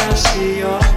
I see your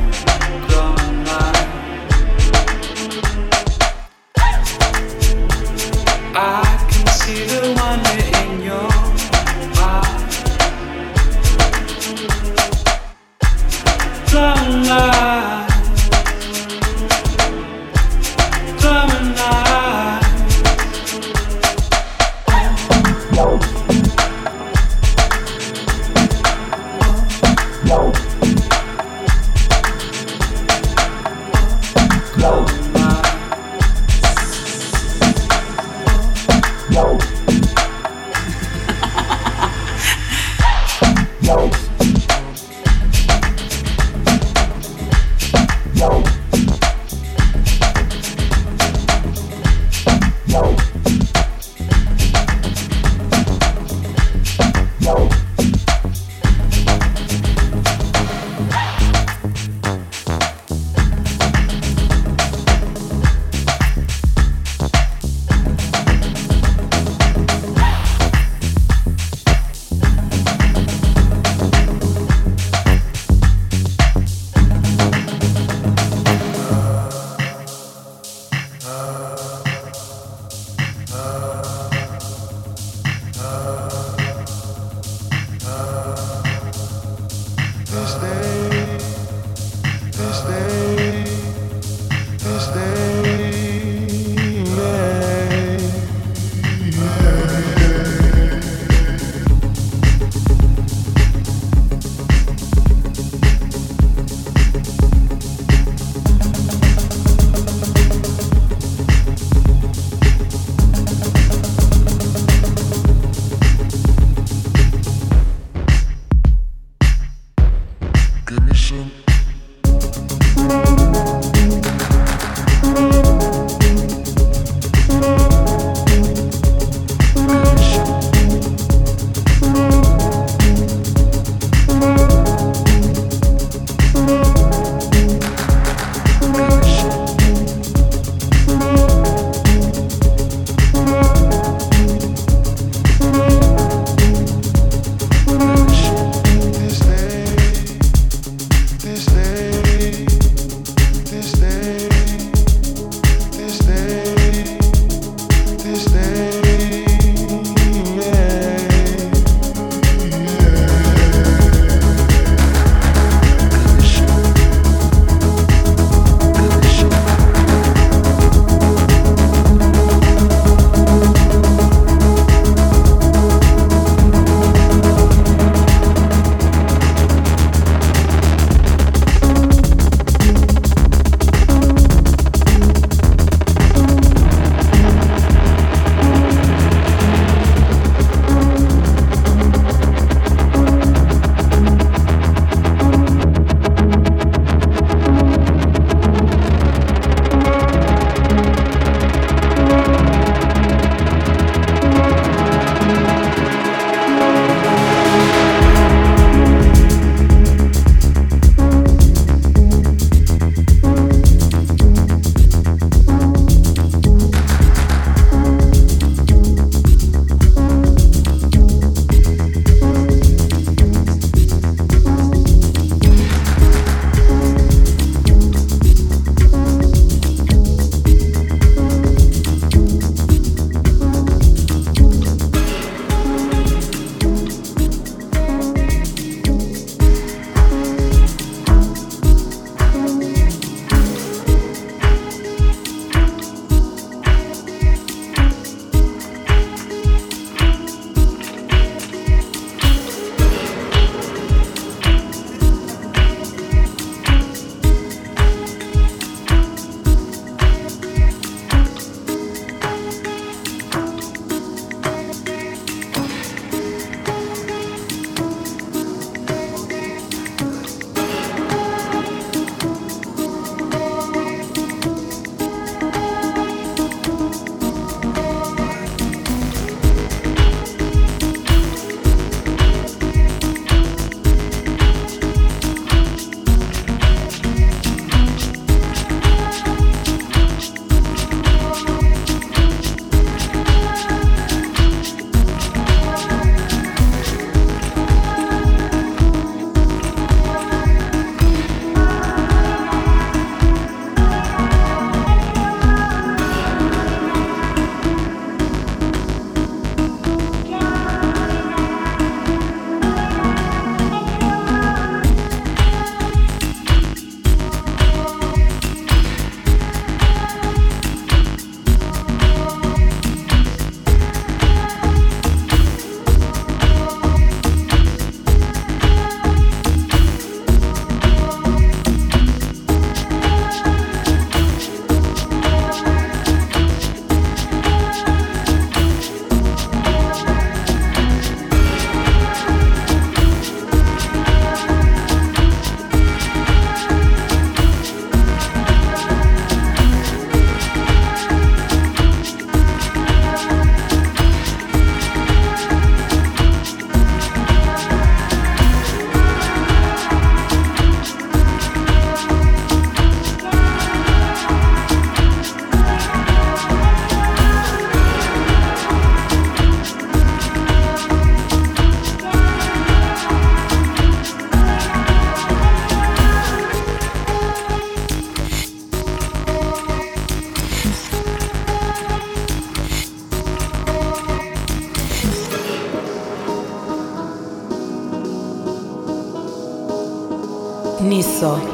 Niso.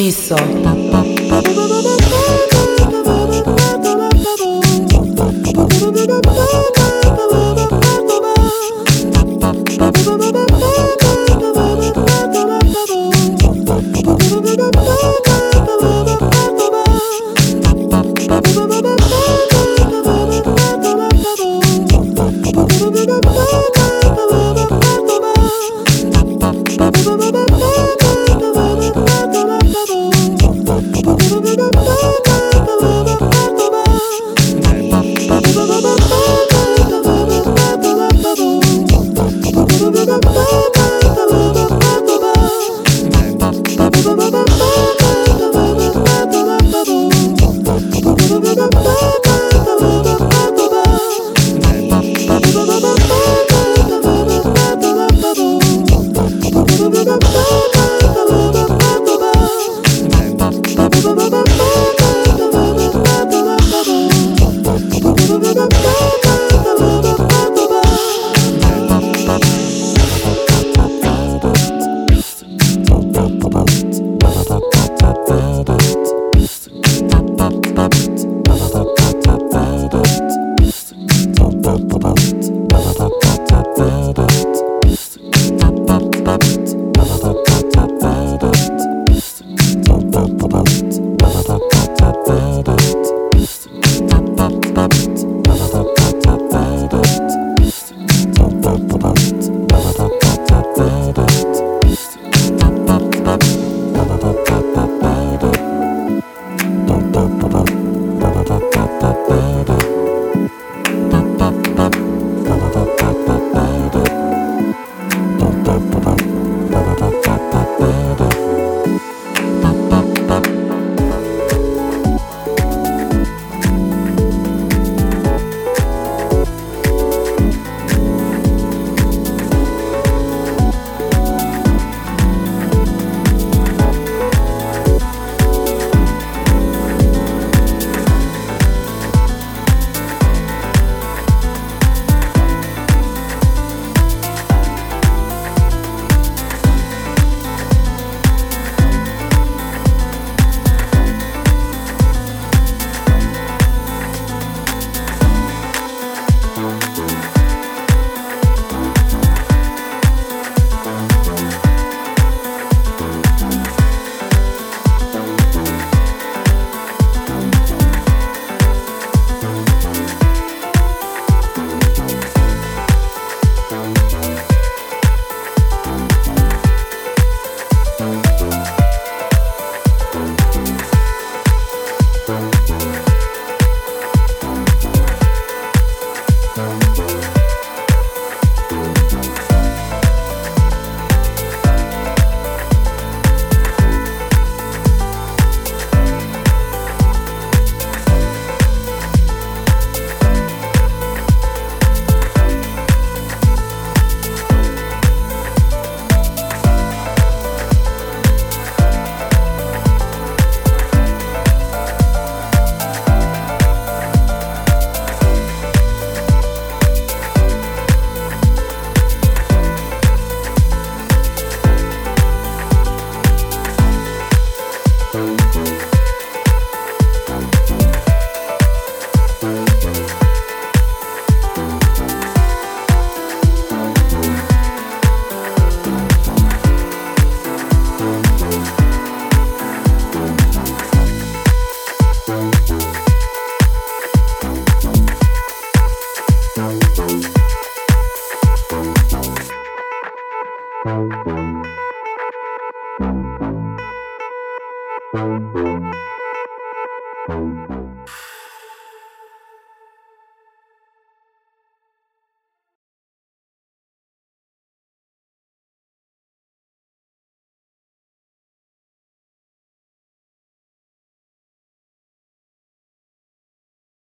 Nisso.